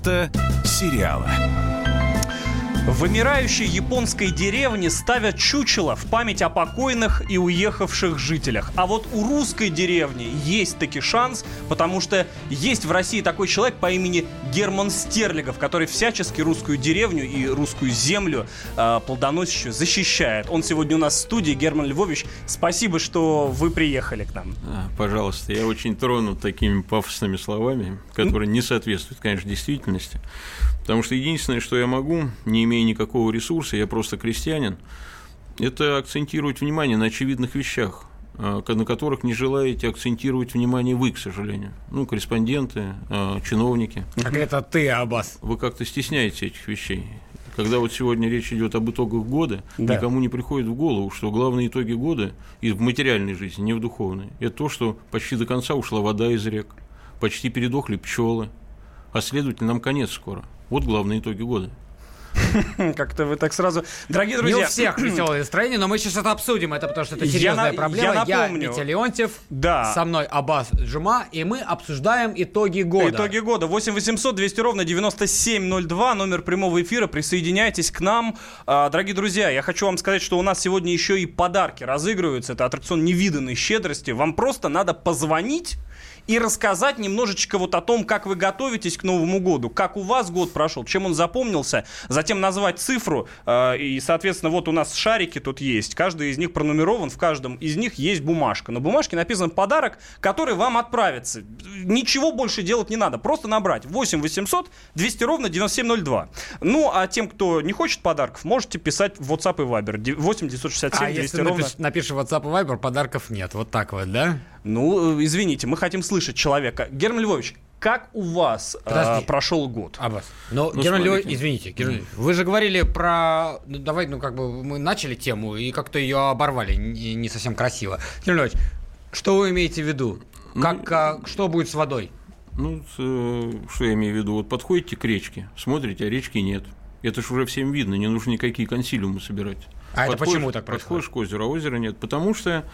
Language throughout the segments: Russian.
Место сериала. Вымирающей японской деревне ставят чучело в память о покойных и уехавших жителях. А вот у русской деревни есть таки шанс, потому что есть в России такой человек по имени Герман Стерлигов, который всячески русскую деревню и русскую землю э, плодоносящую защищает. Он сегодня у нас в студии. Герман Львович, спасибо, что вы приехали к нам. А, пожалуйста, я очень тронут такими пафосными словами, которые не соответствуют, конечно, действительности. Потому что единственное, что я могу, не имея никакого ресурса, я просто крестьянин, это акцентировать внимание на очевидных вещах, а, на которых не желаете акцентировать внимание вы, к сожалению. Ну, корреспонденты, а, чиновники. Как это ты, Аббас? Вы как-то стесняетесь этих вещей. Когда вот сегодня речь идет об итогах года, да. никому не приходит в голову, что главные итоги года и в материальной жизни, не в духовной, это то, что почти до конца ушла вода из рек, почти передохли пчелы, а следовательно, нам конец скоро. Вот главные итоги года. Как-то вы так сразу... Дорогие друзья... Не у всех веселое настроение, но мы сейчас это обсудим. Это потому что это серьезная я проблема. Я, напомню. я Витя Леонтьев, да. со мной Аббас Джума, и мы обсуждаем итоги года. Итоги года. 8 800 200 ровно 9702, номер прямого эфира. Присоединяйтесь к нам. А, дорогие друзья, я хочу вам сказать, что у нас сегодня еще и подарки разыгрываются. Это аттракцион невиданной щедрости. Вам просто надо позвонить и рассказать немножечко вот о том, как вы готовитесь к Новому году, как у вас год прошел, чем он запомнился, затем назвать цифру, э, и, соответственно, вот у нас шарики тут есть, каждый из них пронумерован, в каждом из них есть бумажка. На бумажке написан подарок, который вам отправится. Ничего больше делать не надо, просто набрать 8 800 200 ровно 9702. Ну, а тем, кто не хочет подарков, можете писать в WhatsApp и Viber 8 967 а 200 если ровно... напишешь в WhatsApp и Viber, подарков нет, вот так вот, да? Ну, э, извините, мы хотим слышать человека. Герман Львович, как у вас э, прошел год? А вас? Но, ну, Герман Львович, извините, Герман mm. вы же говорили про... Ну, давай, ну, как бы мы начали тему и как-то ее оборвали не, не совсем красиво. Герман Львович, что вы имеете в виду? Ну, как, а, что будет с водой? Ну, э, что я имею в виду? Вот подходите к речке, смотрите, а речки нет. Это же уже всем видно, не нужно никакие консилиумы собирать. А подходишь, это почему так происходит? Подходишь к озеру, а озера нет. Потому что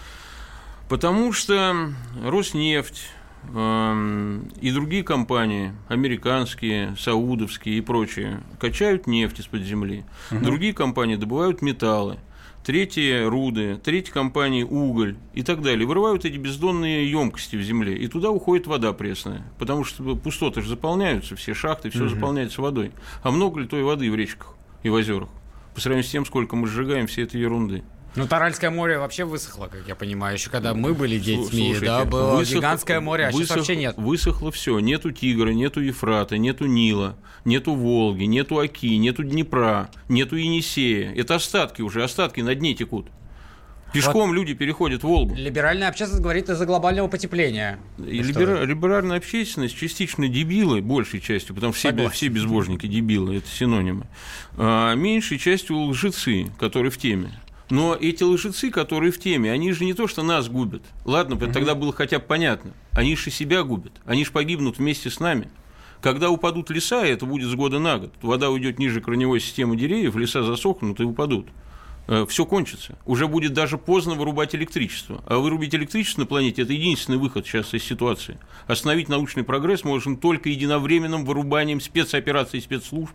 Потому что Роснефть э, и другие компании, американские, саудовские и прочие, качают нефть из-под земли. Угу. Другие компании добывают металлы. Третьи – руды, третьи компании – уголь и так далее. Вырывают эти бездонные емкости в земле, и туда уходит вода пресная, потому что пустоты же заполняются, все шахты, все угу. заполняется водой. А много ли той воды в речках и в озерах? По сравнению с тем, сколько мы сжигаем все этой ерунды. Ну, Таральское море вообще высохло, как я понимаю, еще когда мы были детьми, Слушайте, да, было высох... гигантское море, а высох... сейчас вообще нет. Высохло все, нету Тигра, нету Ефрата, нету Нила, нету Волги, нету Оки, нету Днепра, нету Енисея. Это остатки уже, остатки на дне текут. Пешком вот люди переходят Волгу. Либеральная общественность говорит из-за глобального потепления. И либера... либеральная общественность частично дебилы, большей частью, потому что все, все безбожники дебилы, это синонимы. А меньшей частью лжецы, которые в теме. Но эти лжецы, которые в теме, они же не то, что нас губят. Ладно, угу. тогда было хотя бы понятно. Они же себя губят. Они же погибнут вместе с нами. Когда упадут леса, и это будет с года на год, вода уйдет ниже корневой системы деревьев, леса засохнут и упадут. Э, Все кончится. Уже будет даже поздно вырубать электричество. А вырубить электричество на планете – это единственный выход сейчас из ситуации. Остановить научный прогресс можно только единовременным вырубанием спецопераций и спецслужб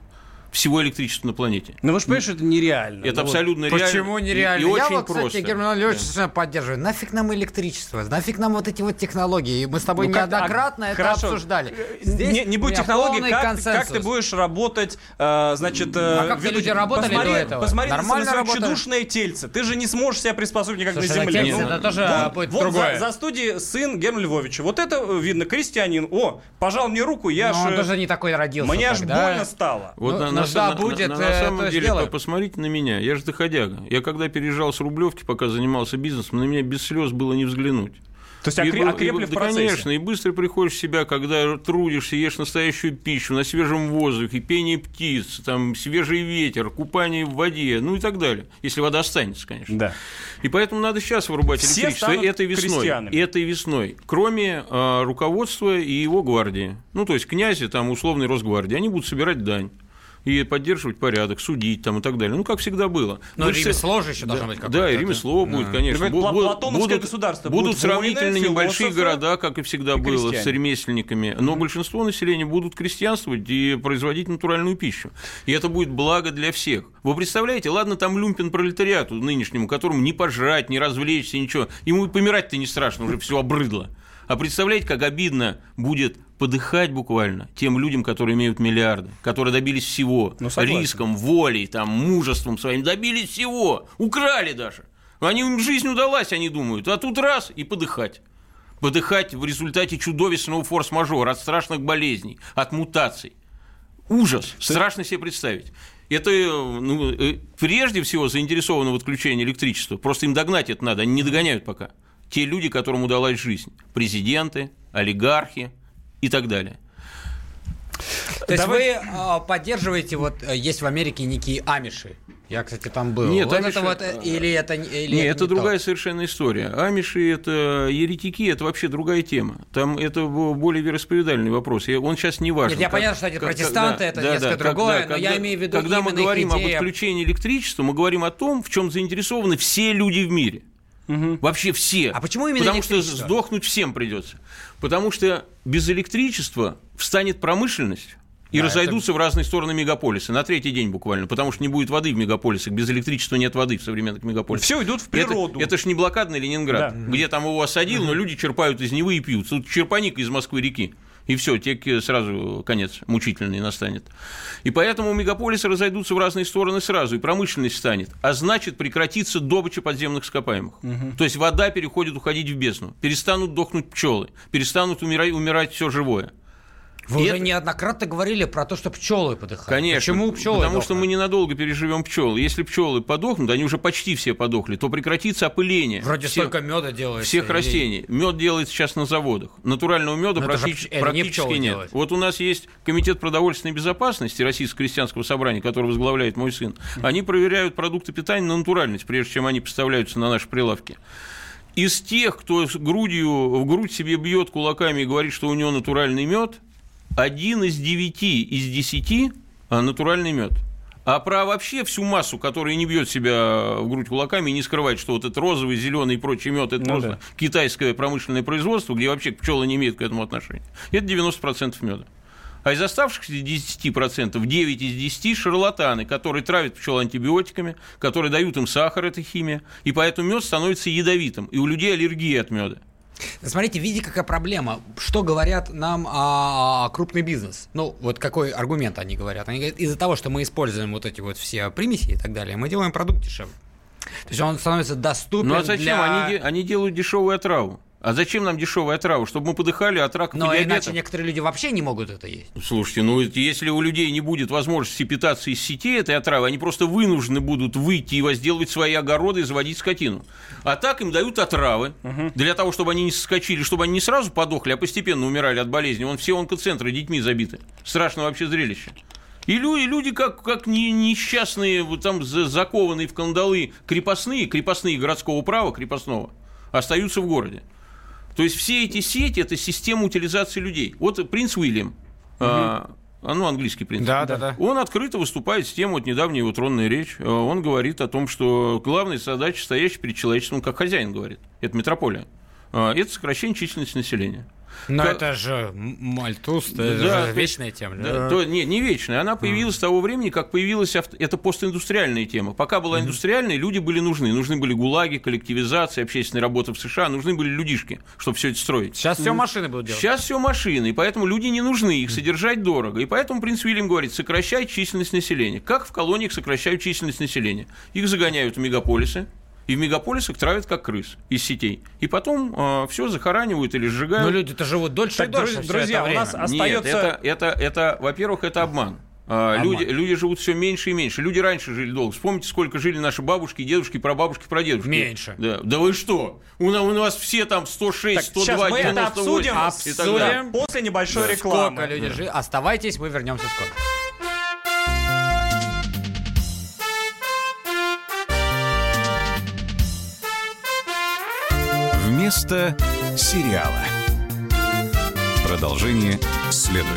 всего электричества на планете. Ну, вы же понимаете, что это нереально. Это ну, абсолютно реально. Почему нереально? И, и Я очень вот, кстати, просто. Герман Львович да. поддерживаю. Нафиг нам электричество? Нафиг нам вот эти вот технологии? Мы с тобой ну, неоднократно как, это хорошо. обсуждали. Здесь не, не будет технологий, как, как ты будешь работать, э, значит... Э, а как люди работали посмотри, до этого? Посмотри Нормально на свое чудушное тельце. Ты же не сможешь себя приспособить никак Слушай, на земле. Ну, это тоже вот, будет вот другое. За, за студией сын Германа Львовича. Вот это видно, крестьянин. О, пожал мне руку, я Но он тоже не такой родился. Мне аж больно стало. Вот ну, на, да, будет на самом деле, сделаем. посмотрите на меня. Я же доходяга. Я когда переезжал с Рублевки, пока занимался бизнесом, на меня без слез было не взглянуть. То есть окреп, окрепли и, в процессе? Конечно, и быстро приходишь в себя, когда трудишься, ешь настоящую пищу на свежем воздухе, пение птиц, там, свежий ветер, купание в воде, ну и так далее. Если вода останется, конечно. Да. И поэтому надо сейчас вырубать Все электричество этой весной. Этой весной. Кроме э, руководства и его гвардии. Ну, то есть князи, там, условной Росгвардии, они будут собирать дань и поддерживать порядок, судить там и так далее. Ну, как всегда было. Но ну, ремесло же еще да, должно быть какое-то. Да, и ремесло да. будет, конечно. Будут, государство будут сравнительно войны, небольшие города, как и всегда и было, крестьяне. с ремесленниками, но mm-hmm. большинство населения будут крестьянствовать и производить натуральную пищу. И это будет благо для всех. Вы представляете, ладно, там люмпин пролетариату нынешнему, которому не пожрать, не развлечься, ничего. Ему помирать-то не страшно, уже все обрыдло. А представляете, как обидно будет подыхать буквально тем людям, которые имеют миллиарды, которые добились всего, ну, риском, волей, там, мужеством своим, добились всего, украли даже. Они, им жизнь удалась, они думают, а тут раз и подыхать. Подыхать в результате чудовищного форс-мажора, от страшных болезней, от мутаций. Ужас, страшно себе представить. Это ну, э, прежде всего заинтересовано в отключении электричества. Просто им догнать это надо, они не догоняют пока те люди, которым удалась жизнь. Президенты, олигархи и так далее. То есть Давай... вы э, поддерживаете, вот э, есть в Америке некие амиши. Я, кстати, там был. Нет, вот амиши... это вот, или это или Нет, это, это не другая то? совершенно история. Амиши это еретики, это вообще другая тема. Там это более вероисповедальный вопрос. Он сейчас не важен. Нет, я понятно, что эти протестанты да, это да, несколько да, другое, когда, но когда, я имею в виду Когда мы говорим об отключении электричества, мы говорим о том, в чем заинтересованы все люди в мире. Угу. Вообще все. А почему именно Потому что сдохнуть всем придется. Потому что без электричества встанет промышленность. И да, разойдутся это... в разные стороны мегаполисы на третий день буквально, потому что не будет воды в мегаполисах, без электричества нет воды в современных мегаполисах. Все идут в природу. Это, это ж не блокадный Ленинград, да. где там его осадил, но люди черпают из Невы и пьют. Тут черпаник из Москвы реки и все, те сразу конец мучительный настанет. И поэтому мегаполисы разойдутся в разные стороны сразу, и промышленность станет, а значит прекратится добыча подземных ископаемых. Угу. То есть вода переходит уходить в бездну, перестанут дохнуть пчелы, перестанут умирать, умирать все живое. Вы и уже это... неоднократно говорили про то, что пчелы подыхают. Конечно. Почему пчелы? Потому дохнут? что мы ненадолго переживем пчел. Если пчелы подохнут, они уже почти все подохли, то прекратится опыление. Вроде всех, столько меда делается. Всех или... растений. Мед делается сейчас на заводах. Натурального меда практически, же, практически не нет. Делать. Вот у нас есть комитет продовольственной безопасности Российского крестьянского собрания, который возглавляет мой сын. Они проверяют продукты питания на натуральность, прежде чем они поставляются на наши прилавки из тех, кто с грудью, в грудь себе бьет кулаками и говорит, что у него натуральный мед, один из девяти из десяти а, натуральный мед. А про вообще всю массу, которая не бьет себя в грудь кулаками и не скрывает, что вот этот розовый, зеленый и прочий мед это ну, просто да. китайское промышленное производство, где вообще пчелы не имеют к этому отношения. Это 90% меда. А из оставшихся 10% 9 из 10 шарлатаны, которые травят пчел антибиотиками, которые дают им сахар, это химия, и поэтому мед становится ядовитым, и у людей аллергия от меда. Смотрите, видите, какая проблема. Что говорят нам о, о крупный бизнес? Ну, вот какой аргумент они говорят? Они говорят, из-за того, что мы используем вот эти вот все примеси и так далее, мы делаем продукт дешевле. То есть он становится доступен Ну а зачем? Для... Они, они делают дешевую отраву. А зачем нам дешевая трава? Чтобы мы подыхали от рака Но диабета? иначе некоторые люди вообще не могут это есть. Слушайте, ну если у людей не будет возможности питаться из сетей этой отравы, они просто вынуждены будут выйти и возделывать свои огороды и заводить скотину. А так им дают отравы угу. для того, чтобы они не соскочили, чтобы они не сразу подохли, а постепенно умирали от болезни. Вон все онкоцентры детьми забиты. Страшное вообще зрелище. И люди, люди как, как несчастные, вот там закованные в кандалы крепостные, крепостные городского права, крепостного, остаются в городе. То есть все эти сети – это система утилизации людей. Вот принц Уильям, угу. а, ну, английский принц. Да, да, да. Он открыто выступает с тем, вот недавняя его тронная речь, а, он говорит о том, что главная задача, стоящая перед человечеством, как хозяин говорит, это метрополия, а, это сокращение численности населения. Но как... это же Мальтус, это да, же вечная тема. Да, да. То, не, не вечная. Она появилась mm. с того времени, как появилась авто... это постиндустриальная тема. Пока была mm. индустриальная, люди были нужны. Нужны были гулаги, коллективизация, общественная работа в США, нужны были людишки, чтобы все это строить. Сейчас mm. все машины будут делать. Сейчас все машины, и поэтому люди не нужны, их содержать дорого. И поэтому принц Уильям говорит, сокращать численность населения. Как в колониях сокращают численность населения? Их загоняют в мегаполисы, и в мегаполисах травят как крыс из сетей. И потом э, все захоранивают или сжигают. Но люди-то живут дольше так, и дольше. Друзья, у нас остается... Нет, это, это, это, во-первых, это обман. А, люди, люди живут все меньше и меньше. Люди раньше жили долго. Вспомните, сколько жили наши бабушки, дедушки, прабабушки, прадедушки. Меньше. Да, да вы что? У нас, у нас все там 106, так, 102, сейчас мы 98. это обсудим, обсудим после небольшой да. рекламы. Сколько люди да. жили? Оставайтесь, мы вернемся скоро. Место сериала. Продолжение следует.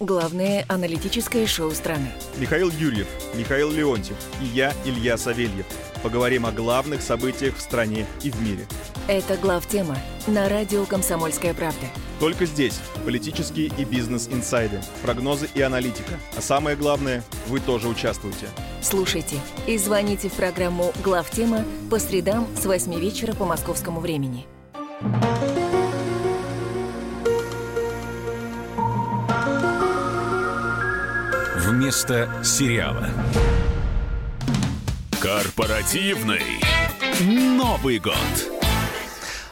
главное аналитическое шоу страны. Михаил Юрьев, Михаил Леонтьев и я, Илья Савельев. Поговорим о главных событиях в стране и в мире. Это главтема на радио «Комсомольская правда». Только здесь политические и бизнес-инсайды, прогнозы и аналитика. А самое главное, вы тоже участвуете. Слушайте и звоните в программу «Главтема» по средам с 8 вечера по московскому времени. Вместо сериала. Корпоративный Новый год.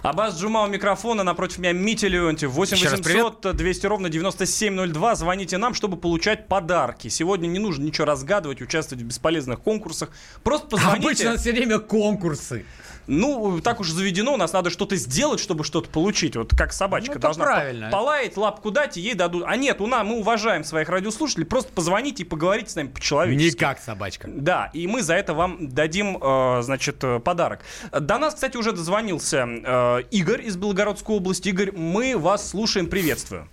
Абаз Джума у микрофона, напротив меня Митя Леонтьев. 8 Еще раз 800 200 ровно 9702. Звоните нам, чтобы получать подарки. Сегодня не нужно ничего разгадывать, участвовать в бесполезных конкурсах. Просто позвоните. Обычно все время конкурсы. Ну, так уж заведено, у нас надо что-то сделать, чтобы что-то получить. Вот как собачка Ну, должна правильно. по- полаять, лапку дать, и ей дадут. А нет, у нас мы уважаем своих радиослушателей. Просто позвоните и поговорите с нами по-человечески. Не как собачка. Да, и мы за это вам дадим, э, значит, э, подарок. До нас, кстати, уже дозвонился э, Игорь из Белгородской области. Игорь, мы вас слушаем, приветствую.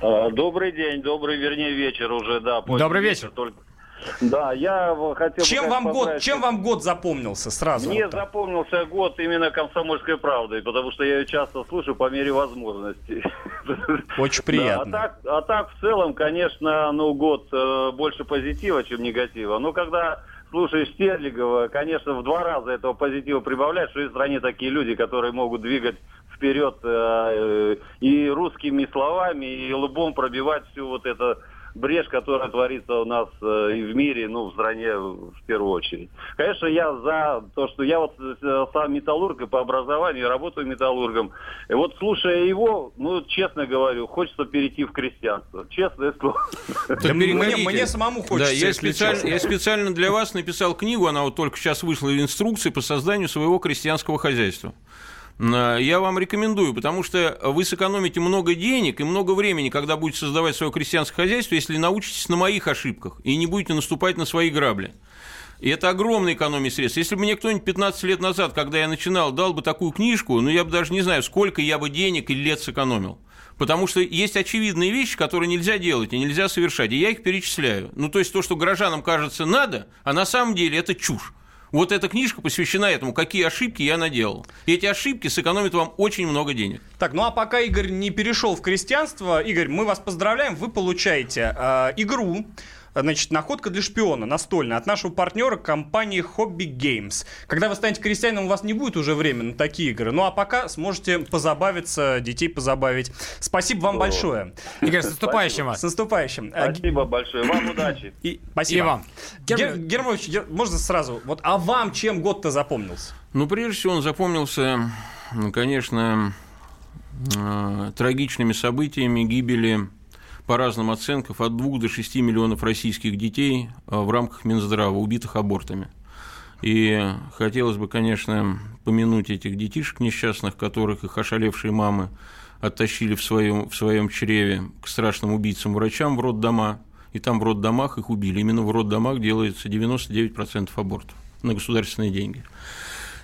А, Добрый день, добрый, вернее, вечер уже, да. Добрый вечер. Только... Да, я хотел бы, Чем конечно, вам год, чем вам год запомнился сразу? Мне Вот так. запомнился год именно «Комсомольской правдой», потому что я ее часто слушаю по мере возможности. Очень Да, приятно. а, так, а так, в целом, конечно, ну, год э, больше позитива, чем негатива. Но когда слушаешь Стерлигова, конечно, в два раза этого позитива прибавляет, что есть в стране такие люди, которые могут двигать вперед э, э, и русскими словами, и лбом пробивать всю вот это брешь, которая творится у нас э, и в мире, ну, в стране в первую очередь. Конечно, я за то, что я вот э, сам металлург и по образованию, работаю металлургом. И вот слушая его, ну, честно говорю, хочется перейти в крестьянство. Честное слово. Да мне, самому хочется, Да, я специально, честно. я специально для вас написал книгу, она вот только сейчас вышла в инструкции по созданию своего крестьянского хозяйства. Э, Я вам рекомендую, потому что вы сэкономите много денег и много времени, когда будете создавать свое крестьянское хозяйство, если научитесь на моих ошибках и не будете наступать на свои грабли. И это огромная экономия средств. Если бы мне кто-нибудь 15 лет назад, когда я начинал, дал бы такую книжку, ну, я бы даже не знаю, сколько я бы денег или лет сэкономил. Потому что есть очевидные вещи, которые нельзя делать и нельзя совершать, и я их перечисляю. Ну, то есть то, что горожанам кажется надо, а на самом деле это чушь. Вот эта книжка посвящена этому, какие ошибки я наделал. И эти ошибки сэкономят вам очень много денег. Так, ну а пока Игорь не перешел в крестьянство, Игорь, мы вас поздравляем, вы получаете э, игру. Значит, находка для шпиона настольная от нашего партнера компании Hobby Games. Когда вы станете крестьянином, у вас не будет уже времени на такие игры. Ну а пока сможете позабавиться, детей позабавить. Спасибо вам большое. Игорь, с наступающим С вас. наступающим. Э, Спасибо большое. Вам удачи. И, спасибо. И вам. Гер- Герман- Германович, Гер- можно сразу? Вот, а вам чем год-то запомнился? Ну, прежде всего, он запомнился, ну, конечно, э, трагичными событиями гибели, по разным оценкам, от 2 до 6 миллионов российских детей э, в рамках Минздрава, убитых абортами. И хотелось бы, конечно, помянуть этих детишек несчастных, которых их ошалевшие мамы оттащили в своем, в своем чреве к страшным убийцам-врачам в роддома, и там в роддомах их убили. Именно в роддомах делается 99% абортов на государственные деньги.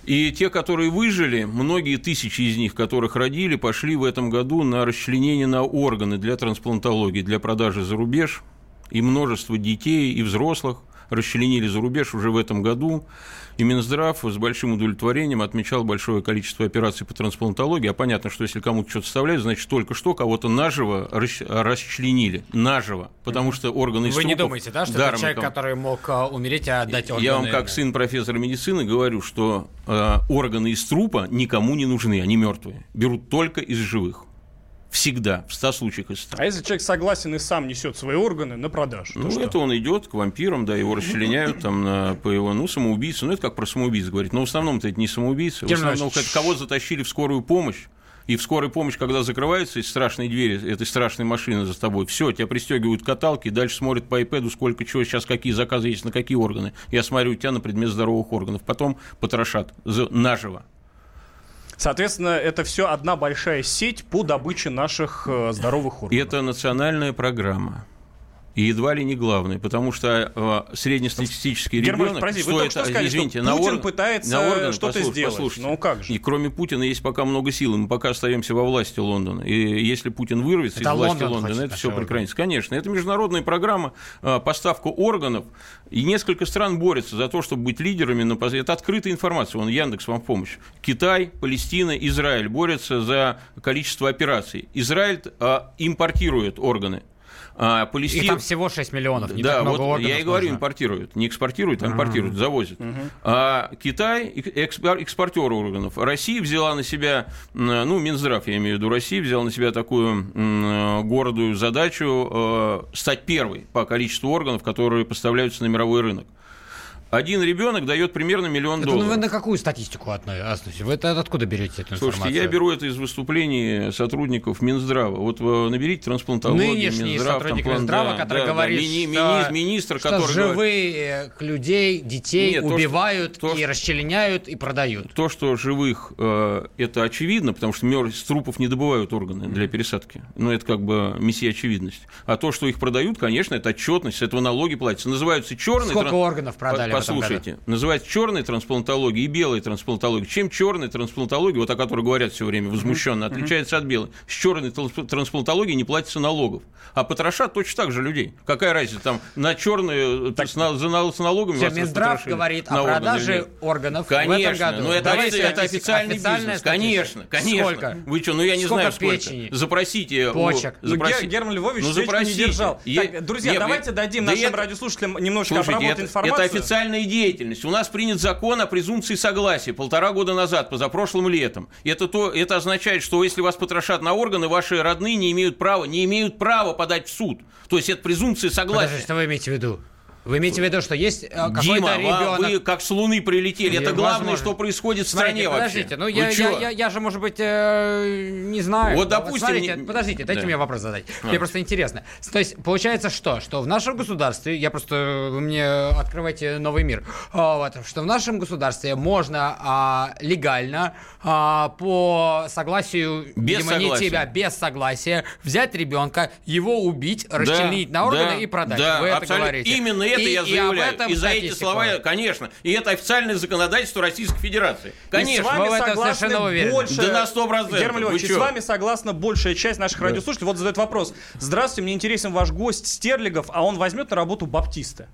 И те, которые выжили, многие тысячи из них, которых родили, пошли в этом году на расчленение на органы для трансплантологии, для продажи за рубеж. И множество детей и взрослых расчленили за рубеж уже в этом году. И Минздрав с большим удовлетворением отмечал большое количество операций по трансплантологии. А понятно, что если кому-то что-то вставляют, значит, только что кого-то наживо расч- расчленили. Наживо. Потому что органы из Вы не думаете, да, что это человек, никому- который мог а, умереть и отдать органы? я вам как сын профессора медицины говорю, что э, органы из трупа никому не нужны, они мертвые. Берут только из живых. Всегда, в 100 случаях из 100. А если человек согласен и сам несет свои органы на продажу? Ну, что? это он идет к вампирам, да, его расчленяют там на, по его, ну, самоубийцу. Ну, это как про самоубийц говорить. Но в основном-то это не самоубийцы. В основном, кого затащили в скорую помощь. И в скорой помощь, когда закрывается из страшной двери, этой страшной машины за тобой, все, тебя пристегивают к каталке, дальше смотрят по iPad, сколько чего сейчас, какие заказы есть на какие органы. Я смотрю тебя на предмет здоровых органов. Потом потрошат за- наживо. Соответственно, это все одна большая сеть по добыче наших э, здоровых органов. это национальная программа. И едва ли не главное, потому что э, среднестатистический Герман, ребенок прости, вы стоит, только что сказали, извините, что на Путин орган- пытается на орган- что-то послушайте, сделать. послушайте. Ну как же? И кроме Путина есть пока много сил, мы пока остаемся во власти Лондона. И если Путин вырвется Это из власти Лондон Лондона, хочет это все прекратится. Конечно, это международная программа э, поставку органов, и несколько стран борются за то, чтобы быть лидерами. На поз- это открытая информация, вон Яндекс вам в помощь. Китай, Палестина, Израиль борются за количество операций. Израиль э, импортирует органы. А Их Палестина... там всего 6 миллионов, не да, так много вот органов я и говорю, нужно. импортируют. Не экспортируют, а импортируют, завозят. А Китай экспор- экспортер органов. Россия взяла на себя, ну, Минздрав, я имею в виду, Россия взяла на себя такую м, гордую задачу э, стать первой по количеству органов, которые поставляются на мировой рынок. Один ребенок дает примерно миллион Это, ну, долларов. вы на какую статистику относитесь? Вы это откуда берете эту Слушайте, информацию? я беру это из выступлений сотрудников Минздрава. Вот э, наберите трансплантологию, Нынешний Минздрав, сотрудник там Минздрава, да, который да, да, говорит, мини- что, мини- министр, что который говорит- живые людей, детей Нет, то, что- убивают то, и что- расчленяют и продают. То, что живых, э, это очевидно, потому что с трупов не добывают органы для пересадки. Ну, это как бы мессия очевидность. А то, что их продают, конечно, это отчетность, с этого налоги платятся. Называются черные... Сколько органов продали в Послушайте, называется черная трансплантология и белая трансплантология. Чем черная трансплантология, вот о которой говорят все время возмущенно, отличается от белой? С черной трансп- трансплантологией не платится налогов. А потрошат точно так же людей. Какая разница, там на черную с, на- за нал- с налогами Всё, вас Минздрав говорит о продаже нет? органов в Конечно, этом году. ну это, Давайте это официальный бизнес. статистика. Конечно, конечно. Сколько? Вы что, ну я не Сколько знаю сколько. печени? Запросите. у- Почек? Ну, запроси- Ге- Герман Львович ну, свечку не запросите. держал. Е- Так, друзья, не, давайте вы- дадим да нашим это- радиослушателям немножко Слушайте, обработать это, информацию. это официальная деятельность. У нас принят закон о презумпции согласия полтора года назад, позапрошлым летом. Это, то, это означает, что если вас потрошат на органы, ваши родные не имеют права, не имеют права подать в суд. То есть это презумпция согласия. Подожди, что вы имеете в виду? Вы имеете в виду, что есть э, какой-то Дима, ребенок... вы как с Луны прилетели. Это главное, возможно. что происходит в Смотрите, стране подождите, вообще. ну Вы я, я, я, я же, может быть, э, не знаю. Вот, допустим, Смотрите, не- подождите, дайте Да. мне вопрос задать. А. Мне просто интересно. То есть, получается что? Что в нашем государстве, я просто, вы мне открываете новый мир, А, вот, что в нашем государстве можно а, легально, а, по согласию, Без не согласия. тебя, без согласия, взять ребенка, его убить, расчленить на органы да, и продать. Да, вы это говорите. Именно это И- я и об заявляю. этом И за эти слова, я- конечно. И это официальное законодательство Российской Федерации. Конечно. И с вами это согласны совершенно уверены. больше... Да на 100%. Герман Львович, и с вами согласна большая часть наших радиослушателей. Вот задает вопрос. Здравствуйте, мне интересен ваш гость Стерлигов, а он возьмет на работу баптиста?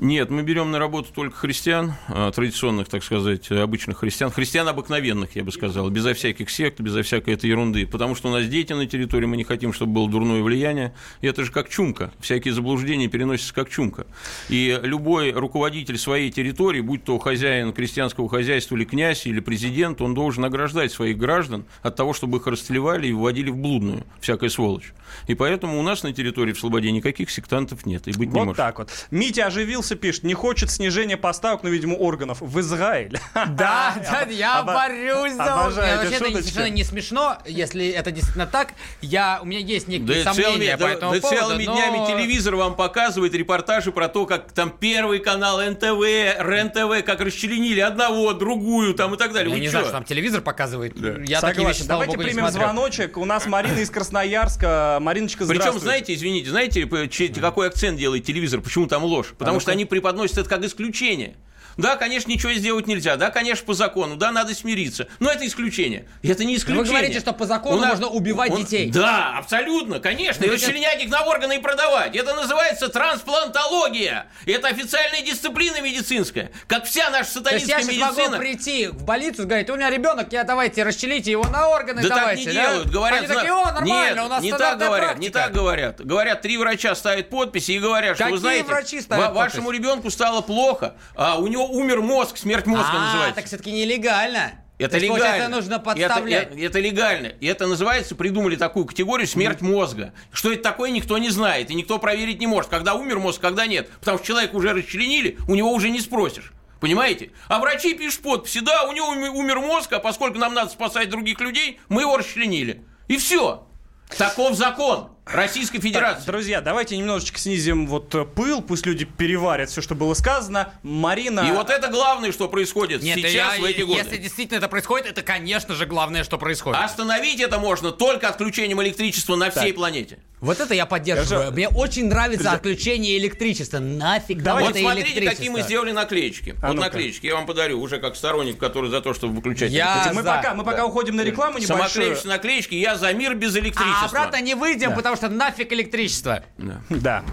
Нет, мы берем на работу только христиан, а, традиционных, так сказать, обычных христиан, христиан обыкновенных, я бы сказал, безо всяких сект, безо всякой этой ерунды, потому что у нас дети на территории, мы не хотим, чтобы было дурное влияние, и это же как чумка, всякие заблуждения переносятся как чумка. И любой руководитель своей территории, будь то хозяин крестьянского хозяйства или князь, или президент, он должен ограждать своих граждан от того, чтобы их расстреливали и вводили в блудную, всякая сволочь. И поэтому у нас на территории в Слободе никаких сектантов нет, и быть не Вот может. так вот. Митя оживился, пишет, не хочет снижения поставок, но, видимо, органов в Израиль. Да, да, я борюсь за Вообще это совершенно не смешно, если это действительно так. Я, у меня есть некие сомнения по этому поводу, целыми днями телевизор вам показывает репортажи про то, как там первый канал НТВ, РЕН-ТВ, как расчленили одного, другую там и так далее. Я не знаю, что там телевизор показывает. Я такие вещи, Давайте примем звоночек. У нас Марина из Красноярска. Мариночка, Причем, здравствуйте. знаете, извините, знаете, какой акцент делает телевизор, почему там ложь? Потому что они преподносят это как исключение. Да, конечно, ничего сделать нельзя. Да, конечно, по закону. Да, надо смириться. Но это исключение. Это не исключение. говорите, что по закону нас- можно убивать детей. Да, абсолютно, конечно. И Так это- расчленять их на органы и продавать. Это называется трансплантология. Это официальная дисциплина медицинская. Как вся наша То есть я сатанинская сейчас могу медицина. прийти в больницу и говорить, у меня ребенок, я давайте расчелите его на органы, Да так давайте. не да?» делают, говорят. Они такие, о, нормально, Нет, у нас не так говорят, не практика». так говорят. Говорят, три врача ставят подписи и говорят, что Какие вы знаете, врачи ставят ва- вашему подпись? ребенку стало плохо, а у него умер мозг, смерть мозга А, называется. так все-таки нелегально. Это То легально. получается, нужно Это- подставлять. Это, это легально. И это называется, придумали такую категорию смерть мозга. Что это такое, никто не знает. И никто проверить не может, когда умер мозг, когда нет. Потому что человека уже расчленили, у него уже не спросишь. Понимаете? А врачи пишут подписи, да, у него умер мозг, а поскольку нам надо спасать других людей, мы его расчленили. И все. Таков закон. Российской Федерации. Друзья, давайте немножечко снизим вот э, пыл, пусть люди переварят все, что было сказано. Марина... И вот это главное, что происходит Нет, сейчас, я- в эти годы. если действительно это происходит, это, конечно же, главное, что происходит. Остановить это можно только отключением электричества на всей планете. Вот это я поддерживаю. Мне очень нравится отключение электричества. Нафиг нам вот это смотрите, какие мы сделали наклеечки. А вот ну-ка. наклеечки я вам подарю, уже как сторонник, который за то, чтобы выключать Я электричество. мы за. пока, мы пока уходим на рекламу небольшую. Самоклеившиеся наклеечки, я за мир без электричества. А обратно не выйдем, потому что нафиг электричество. Да. Да.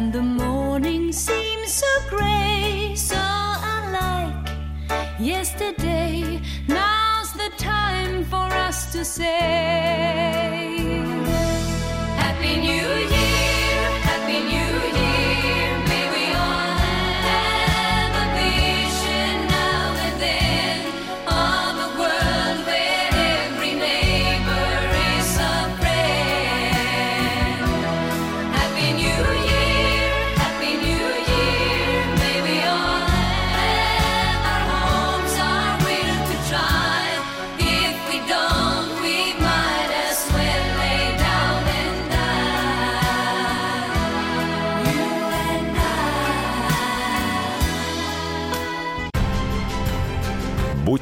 And the morning seems so grey, so unlike yesterday. Now's the time for us to say.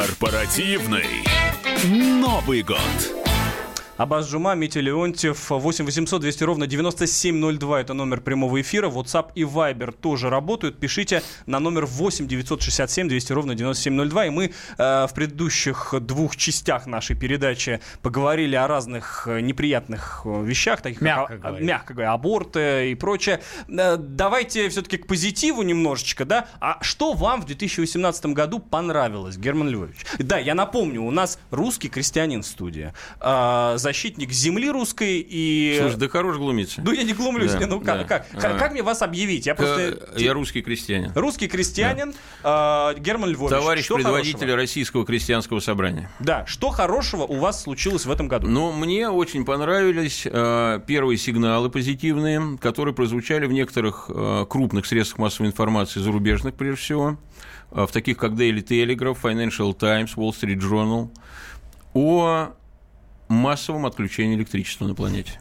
Корпоративный Новый год. Абаз Жума, Митя Леонтьев, 8 800 200 ровно 9702, это номер прямого эфира. WhatsApp и Viber тоже работают. Пишите на номер 8 967 200 ровно 9702. И мы э, в предыдущих двух частях нашей передачи поговорили о разных э, неприятных э, вещах, таких Мягко как, говоря. мягко говоря, аборты и прочее. Э, давайте все-таки к позитиву немножечко, да? А что вам в 2018 году понравилось, Герман Львович? Да, я напомню, у нас русский крестьянин в студии, э, защитник земли русской и... Слушай, да хорош глумиться. Ну, я не глумлюсь, Да, не, ну как, да. как, А. как, как мне вас объявить? Я просто... Я русский крестьянин. Русский крестьянин э, Герман Львович. Товарищ что предводитель хорошего? Российского крестьянского собрания. Да, что хорошего у вас случилось в этом году? Но мне очень понравились э, первые сигналы позитивные, которые прозвучали в некоторых э, крупных средствах массовой информации, зарубежных прежде всего, э, в таких как Daily Telegraph, Financial Times, Wall Street Journal, о массовом отключении электричества на планете.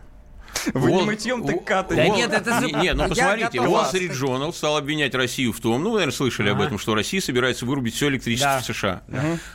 Вы не мытьем, так катаете. Да нет, это же- Не, не, ну посмотрите, вас- Street Journal стал обвинять Россию в том, ну, вы, наверное, слышали об этом, что Россия собирается вырубить все электричество Да. в США.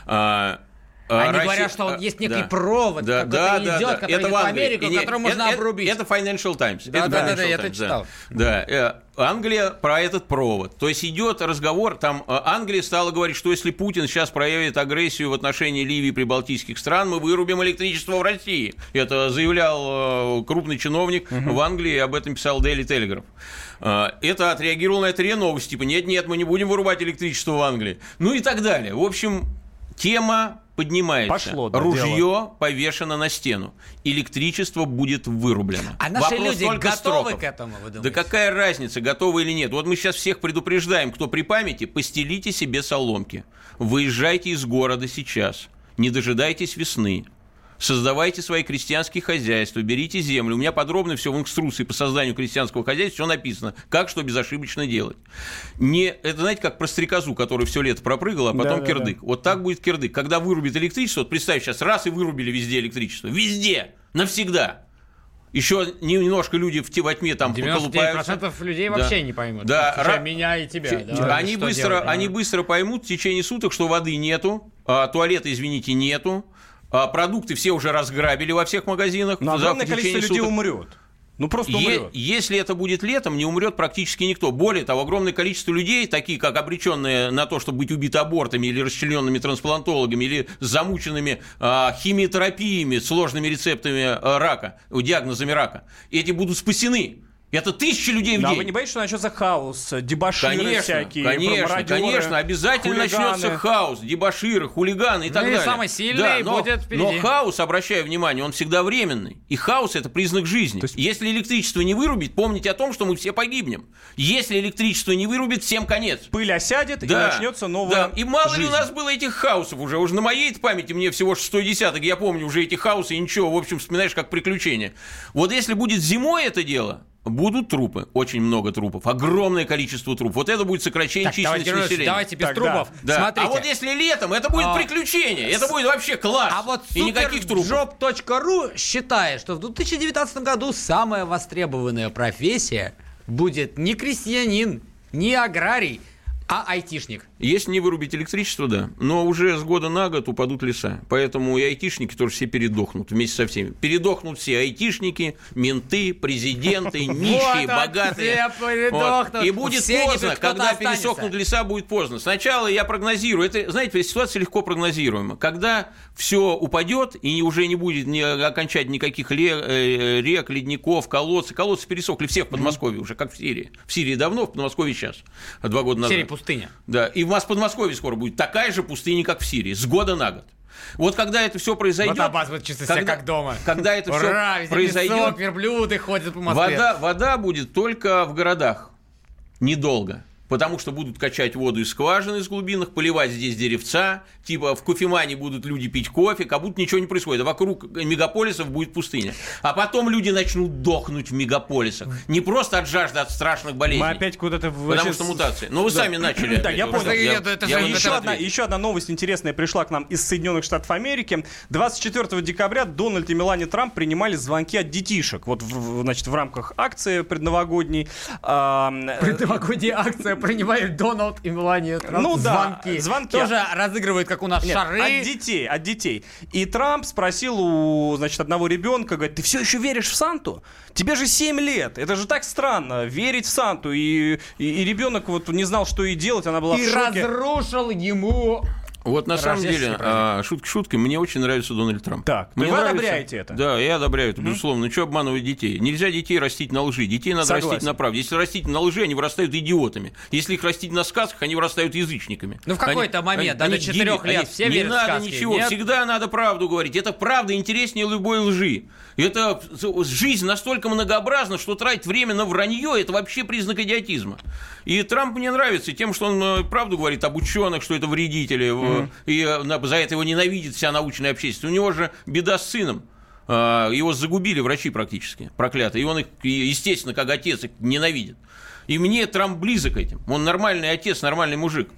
А Они Россия- говорят, что а, есть некий да. провод, Да, который да, идет, да, да. который Это идет в. Америку, не- который можно это- обрубить. Это Financial Times. Да, Это да, да, Financial да, я это Times, читал. Да, э, Англия про этот провод. То есть идет разговор, там э, Англия стала говорить, что если Путин сейчас проявит агрессию в отношении Ливии и прибалтийских стран, мы вырубим электричество в России. Это заявлял э, крупный чиновник в Англии, об этом писал Daily Telegraph. Э, Это отреагировал на это РИА Новости, типа, нет-нет, мы не будем вырубать электричество в Англии. Ну и так далее. В общем, тема поднимается. Пошло, да, Ружье дело. повешено на стену. Электричество будет вырублено. А наши Вопрос люди готовы строков. к этому, вы Да думаете? какая разница, готовы или нет? Вот мы сейчас всех предупреждаем, кто при памяти, постелите себе соломки. Выезжайте из города сейчас. Не дожидайтесь весны. Создавайте свои крестьянские хозяйства, берите землю. У меня подробно все в инструкции по созданию крестьянского хозяйства все написано, как что безошибочно делать. Не, это знаете, как про стрекозу, которая все лето пропрыгала, а потом Да-да-да. кирдык. Вот так будет кирдык. Когда вырубит электричество, вот представь сейчас, раз и вырубили везде электричество. Везде! Навсегда! Еще немножко люди в, во тьме там поколупаются. 99% людей Да. вообще не поймут. Да, ра- меня и тебя. Да, они, что быстро, делать, да. они быстро поймут в течение суток, что воды нету, а, туалета, извините, нету, а, продукты все уже разграбили во всех магазинах. Но За- огромное количество людей суток. умрет. Ну, просто Е- умрет. если это будет летом, не умрет практически никто. Более того, огромное количество людей, такие как обреченные на то, чтобы быть убиты абортами или расчлененными трансплантологами, или замученными а, химиотерапиями, сложными рецептами а, рака, э, диагнозами рака, эти будут спасены. Это тысячи людей в Ну, а день. вы не боитесь, что начнется хаос, дебаширы Конечно, всякие, конечно, конечно, обязательно хулиганы? начнется хаос, дебаширы, хулиганы и так Ну и далее. самый сильный но, будет впереди. но хаос, обращаю внимание, он всегда временный. И хаос – это признак жизни. Если электричество не вырубить, помните о том, что мы все погибнем. Если электричество не вырубит, всем конец. Пыль осядет, и Да, начнется новая да. И мало ли жизнь. у нас было этих хаосов уже. Уже на моей памяти мне всего шестой десяток. Я помню уже эти хаосы и ничего. В общем, вспоминаешь как приключение. Вот если будет зимой это дело, будут трупы. Очень много трупов. Огромное количество трупов. Вот это будет сокращение Так, численности населения. давайте без Так, трупов. Да. Смотрите. А вот если летом, это будет А, приключение. Это будет вообще класс. А вот и никаких трупов. superjob.ru считает, что в 2019 году самая востребованная профессия будет не крестьянин, не аграрий, а айтишник. Если не вырубить электричество, да. Но уже с года на год упадут леса. Поэтому и айтишники тоже все передохнут вместе со всеми. Передохнут все айтишники, менты, президенты, нищие, богатые. И будет поздно, когда пересохнут леса, будет поздно. Сначала я прогнозирую. Это, знаете, ситуация легко прогнозируема. Когда все упадет и уже не будет окончать никаких э, рек, ледников, колодцев. Колодцы пересохли все в Подмосковье уже, как в Сирии. В Сирии давно, в Подмосковье сейчас. Два года назад. Пустыня. Да, и в Мос- Подмосковье скоро будет такая же пустыня, как в Сирии, с года на год. Вот когда это все произойдет... Вот Аббас будет чувствовать себя когда- как дома. Когда это Ура, все произойдет, песок, верблюды ходят по Москве. вода, вода будет только в городах. Недолго. Потому что будут качать воду из скважин из глубинных, поливать здесь деревца, типа в кофемане будут люди пить кофе, как будто ничего не происходит. А вокруг мегаполисов будет пустыня. А потом люди начнут дохнуть в мегаполисах. Не просто от жажды, а от страшных болезней. Мы опять куда-то... в- Потому вообще что мутации. Но вы Да. сами начали. Да, я понял. я- Это- это я же- вам это Еще сейчас одна, ответил. еще одна новость интересная пришла к нам из Соединенных Штатов Америки. 24 декабря Дональд и Мелания Трамп принимали звонки от детишек. Вот, в, значит, в рамках акции предновогодней. А, э, Предновогодняя акция принимает Дональд и Мелания Трамп. Ну да, звонки. звонки. Тоже разыгрывают, как у нас, Нет, шары. от детей, от детей. И Трамп спросил у, значит, одного ребенка, говорит, ты все еще веришь в Санту? Тебе же 7 лет. Это же так странно, верить в Санту. И, и, и ребенок вот не знал, что и делать, она была И в шоке. разрушил ему Вот на самом деле, а, шутки шуткой, мне очень нравится Дональд Трамп. Так, мне вы нравится- одобряете это? Да, я одобряю это, безусловно. Ну, что обманывать детей? Нельзя детей растить на лжи. Детей надо Согласен. растить на правде. Если растить на лжи, они вырастают идиотами. Если их растить на сказках, они вырастают язычниками. Ну, в какой-то Они- момент, они- до четырех лет Они- все Не надо сказки, ничего, нет? всегда надо правду говорить. Это правда интереснее любой лжи. Это жизнь настолько многообразна, что тратить время на вранье – это вообще признак идиотизма. И Трамп мне нравится тем, что он э, правду говорит об ученых, что это вредители, э, и э, за это его ненавидит вся научная общественность. У него же беда с сыном. А, Его загубили врачи практически, проклятые. И он их, естественно, как отец, их ненавидит. И мне Трамп близок этим. Он нормальный отец, нормальный мужик.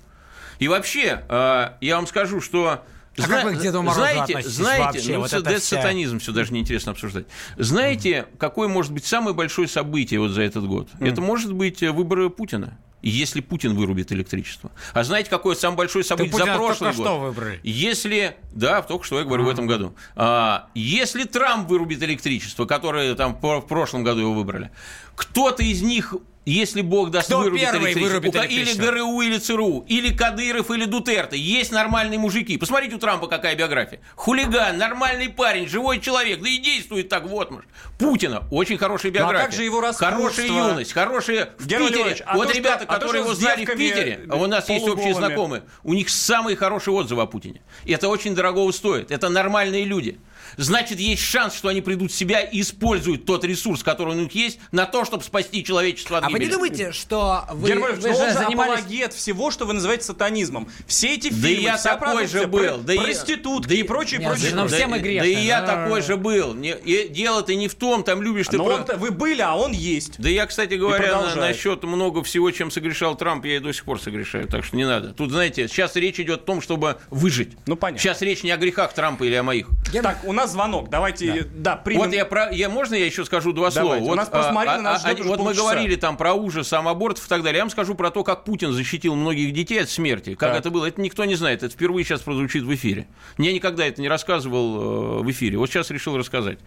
И вообще, э, я вам скажу, что... А как вы к Деду Морозу знаете, знаете, вообще? ну, Вот это это вся- сатанизм все даже неинтересно обсуждать. Знаете, какое может быть самое большое событие вот за этот год? Это может быть э, выборы Путина. Если Путин вырубит электричество. А знаете, какое самое большое событие за Путина прошлый год? что выбрали. Если, да, только что я говорю в этом году. А, если Трамп вырубит электричество, которое там в прошлом году его выбрали, кто-то из них, если Бог даст, Кто вырубит первый вырубит или? ГРУ, или ЦРУ, или Кадыров, или Дутерте, есть нормальные мужики. Посмотрите у Трампа какая биография. Хулиган, нормальный парень, живой человек, да и действует так вот, может. Путина, очень хорошая Ну, а биография. как же его? Хорошая юность, хорошая в Герман Питере. Львович, а вот то, что- ребята, а то, которые его знали в Питере, а у нас есть общие знакомые, у них самые хорошие отзывы о Путине. И это очень дорогого стоит. Это нормальные люди. Значит, есть шанс, что они придут в себя и используют тот ресурс, который у них есть, на то, чтобы спасти человечество от А вы не гибели. думаете, что вы, Герман вы ну же занимались... апологет всего, что вы называете сатанизмом. Все эти Да фильмы, и я вся такой продукция, же был. Да и- проститутки да и прочее, Нет, прочее. ну, прочее. все мы да, грешны. да и я Да. такой же был. Не- и дело-то не в том, там любишь ты... Но про- он-то- вы были, а он есть. Да я, кстати говоря, насчет много всего, чем согрешал Трамп, я и до сих пор согрешаю, так что не надо. Тут, знаете, сейчас речь идет о том, чтобы выжить. Ну, понятно. Сейчас речь не о грехах Трампа или о моих. Так, у нас звонок. Давайте, да, примем. Вот я, про, я можно я еще скажу два Давайте. слова? У нас просто Марина нас ждет уже вот мы полчаса. говорили там про ужас, сам абортов и так далее. Я вам скажу про то, как Путин защитил многих детей от смерти. Как Так. это было, это никто не знает. Это впервые сейчас прозвучит в эфире. Я никогда это не рассказывал э, в эфире. Вот сейчас решил рассказать.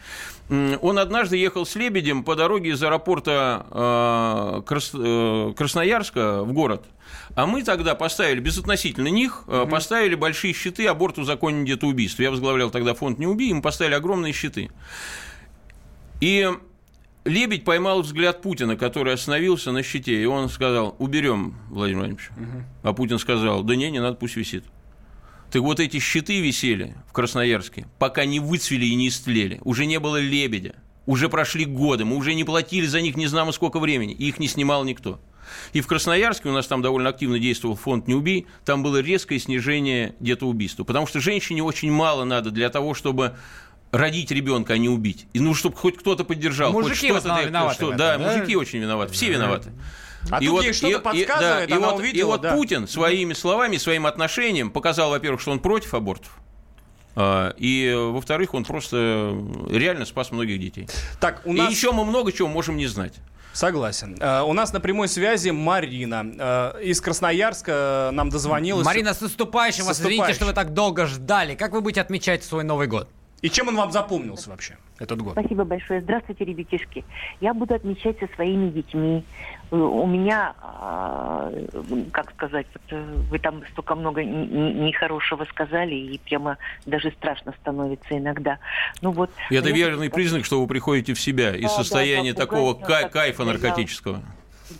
Он однажды ехал с Лебедем по дороге из аэропорта э, Крас- э, Красноярска в город. А мы тогда поставили, безотносительно них, э, поставили большие щиты аборт узаконен детоубийство. Я возглавлял тогда фонд «Не убий», и мы поставили огромные щиты. И Лебедь поймал взгляд Путина, который остановился на щите, и он сказал, уберем, Владимир Владимирович. А Путин сказал, да не, не надо, пусть висит. Так вот эти щиты висели в Красноярске, пока не выцвели и не истлели. Уже не было лебедя. Уже прошли годы, мы уже не платили за них не знамо сколько времени, и их не снимал никто. И в Красноярске у нас там довольно активно действовал фонд «Не убей», там было резкое снижение детоубийства, потому что женщине очень мало надо для того, чтобы родить ребенка, а не убить. И ну, чтобы хоть кто-то поддержал. хоть Мужики в что-то основном да, виноваты что- в да, этом, да? мужики очень виноваты, все виноваты. А тут ей что-то подсказывает, и она вот, увидела, И вот да. Путин своими словами, своим отношением показал, во-первых, что он против абортов, а, и, во-вторых, он просто реально спас многих детей. Так, у И нас... еще мы много чего можем не знать. Согласен. Э, У нас на прямой связи Марина. Э, Из Красноярска э, нам дозвонилась. Марина, с наступающим вас. Извините, что вы так долго ждали. Как вы будете отмечать свой Новый год? И чем он вам запомнился вообще, этот год? Спасибо большое. Здравствуйте, ребятишки. Я буду отмечать со своими детьми. Э, У меня, а, как сказать, э, вы там столько много нехорошего сказали, и прямо даже страшно становится иногда. Ну вот. Это верный признак, что вы приходите в себя из Да, состояния да, такого кайфа наркотического. Да,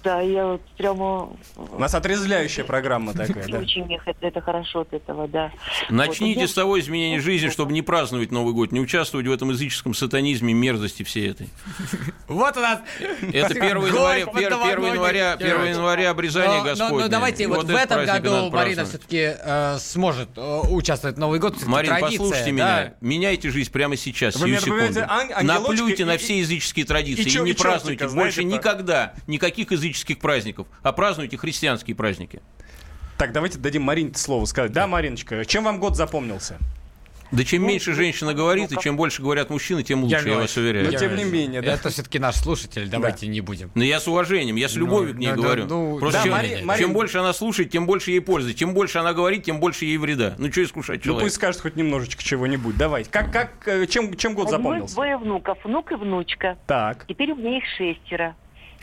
я вот прямо... У нас отрезвляющая программа такая, да. Очень мне это, это хорошо от этого, да. Начните Вот, с того изменения жизни, чтобы не праздновать Новый год, не участвовать в этом языческом сатанизме, мерзости всей этой. Вот у нас... Это 1 января, 1 января, 1 января обрезание Господне. Но давайте вот, в этом году Марина все-таки сможет э, участвовать в Новый год. всё-таки Марин, традиция, послушайте да. меня. Меняйте жизнь прямо сейчас, сию секунду. Наплюйте на все языческие традиции и не празднуйте больше никогда никаких языческих праздников, а празднуйте христианские праздники. Так, давайте дадим Марине слово сказать. Да, Мариночка, чем вам год запомнился? Да чем меньше женщина говорит, и чем больше говорят мужчины, тем лучше, я вас уверяю. Но тем не менее, да. Это все-таки наш слушатель, давайте не будем. Но я с уважением, я с любовью к ней да, да, говорю. ну, Просто да, чем, Мари- чем Марин- больше она слушает, тем больше ей пользы. Чем больше она говорит, тем больше ей вреда. Ну что искушать Ну человека? пусть скажет хоть немножечко чего-нибудь. Давайте. Как, как, э, чем, чем год Родилось запомнился? двое внуков, внук и внучка. Так, Теперь у меня их шестеро.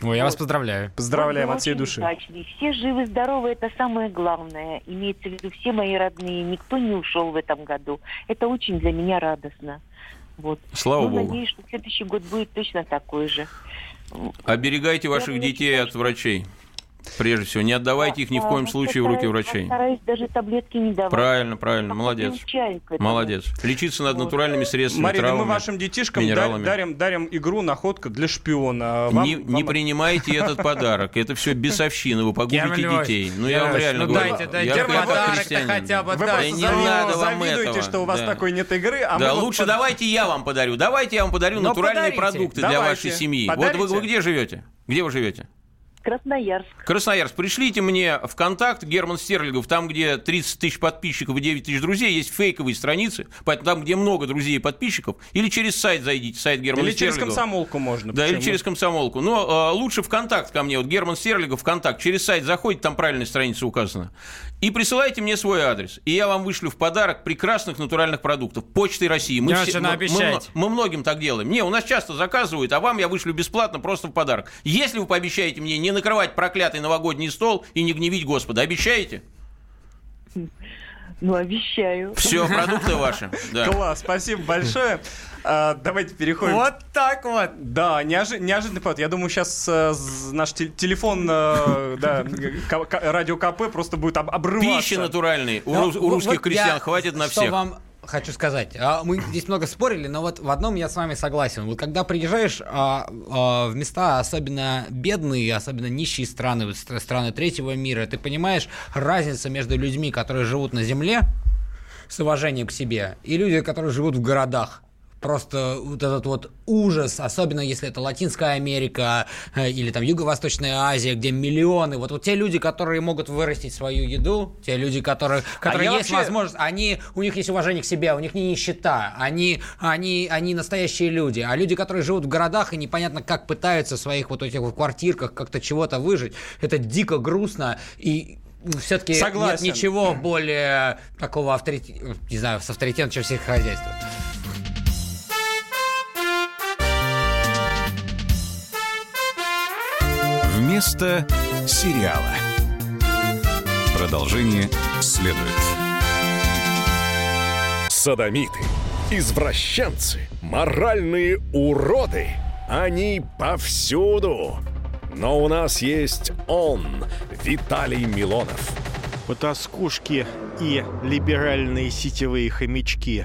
Ой, я вас поздравляю. поздравляем от всей души. удачный. Все живы, здоровы, это самое главное. Имеется в виду все мои родные. Никто не ушел в этом году. Это очень для меня радостно. Вот. Слава ну, Богу. надеюсь, что следующий год будет точно такой же. Оберегайте ваших Я детей считаю, от врачей. Прежде всего, не отдавайте их ни в коем случае в руки врачей. Постараюсь даже таблетки не давать. Правильно, правильно, молодец. Молодец. Лечиться над натуральными средствами, Марина, мы травами, вашим детишкам минералами. дарим, дарим игру «Находка для шпиона». Вам- не, не вам- принимайте этот подарок. Это все бесовщина. Вы погубите детей. Ну, я вам реально ну говорю. дайте, дайте подарок-то христианин. хотя бы Вы просто не завидуете, что у вас такой нет игры, а да, мы лучше давайте я вам подарю. Давайте я вам подарю Ну, натуральные продукты для вашей семьи. Вот вы где живете? Где вы живете? Красноярск. Красноярск, пришлите мне в контакт Герман Стерлигов, там, где 30 тысяч подписчиков и 9 тысяч друзей, есть фейковые страницы, поэтому там, где много друзей и подписчиков, или через сайт зайдите, сайт Германа Или через Стерлигова. комсомолку можно. Да, или через комсомолку. Но э, лучше в контакт ко мне. Вот Герман Стерлигов, ВКонтакт. Через сайт заходите, там правильная страница указана. И присылайте мне свой адрес. И я вам вышлю в подарок прекрасных натуральных продуктов. Почтой России. Мы, Очень мы- обещайте. мы, мы многим так делаем. Не, у нас часто заказывают, а вам я вышлю бесплатно просто в подарок. Если вы пообещаете мне не накрывать проклятый новогодний стол и не гневить Господа, обещаете? Ну, обещаю. Все, продукты ваши. Да. Класс, спасибо большое. А, давайте переходим. Вот так вот. Да, неожи- неожиданный повод. Я думаю, сейчас наш те- телефон э, да, к- к- радио КП просто будет об- обрываться. Пища натуральной. У, Ну, рус- у русских вот крестьян я хватит на что всех. вам хочу сказать. А, Мы здесь много спорили, но вот в одном я с вами согласен. Вот когда приезжаешь а, а, в места особенно бедные, особенно нищие страны, вот стра- страны третьего мира, ты понимаешь разницу между людьми, которые живут на земле с уважением к себе, и люди, которые живут в городах просто вот этот вот ужас, особенно если это Латинская Америка э, или там Юго-Восточная Азия, где миллионы, вот, вот те люди, которые могут вырастить свою еду, те люди, которые, которые А есть вообще- возможность, они, у них есть уважение к себе, у них не нищета, они, они, они настоящие люди, а люди, которые живут в городах и непонятно как пытаются в своих вот этих вот квартирках как-то чего-то выжить, это дико грустно. И все-таки нет ничего более такого авторитета, не знаю, с авторитетом, чем сельскохозяйство. Вместо сериала. Продолжение следует. Садомиты, извращенцы, моральные уроды. Они повсюду. Но у нас есть он, Виталий Милонов. Потаскушки и либеральные сетевые хомячки.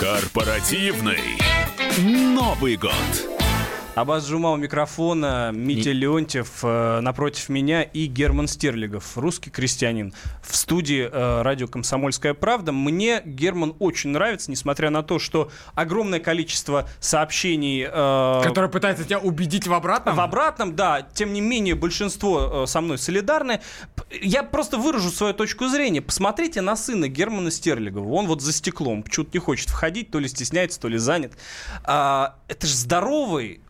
Корпоративный Новый год. Аббас Джума у микрофона, Митя Леонтьев э, напротив меня и Герман Стерлигов, русский крестьянин. В студии э, радио «Комсомольская правда». Мне Герман очень нравится, несмотря на то, что огромное количество сообщений... э, Который пытается тебя убедить в обратном? В обратном, да. Тем не менее, большинство э, со мной солидарны. Я просто выражу свою точку зрения. Посмотрите на сына Германа Стерлигова. Он вот за стеклом. Почему-то не хочет входить, то ли стесняется, то ли занят. А, это же здоровый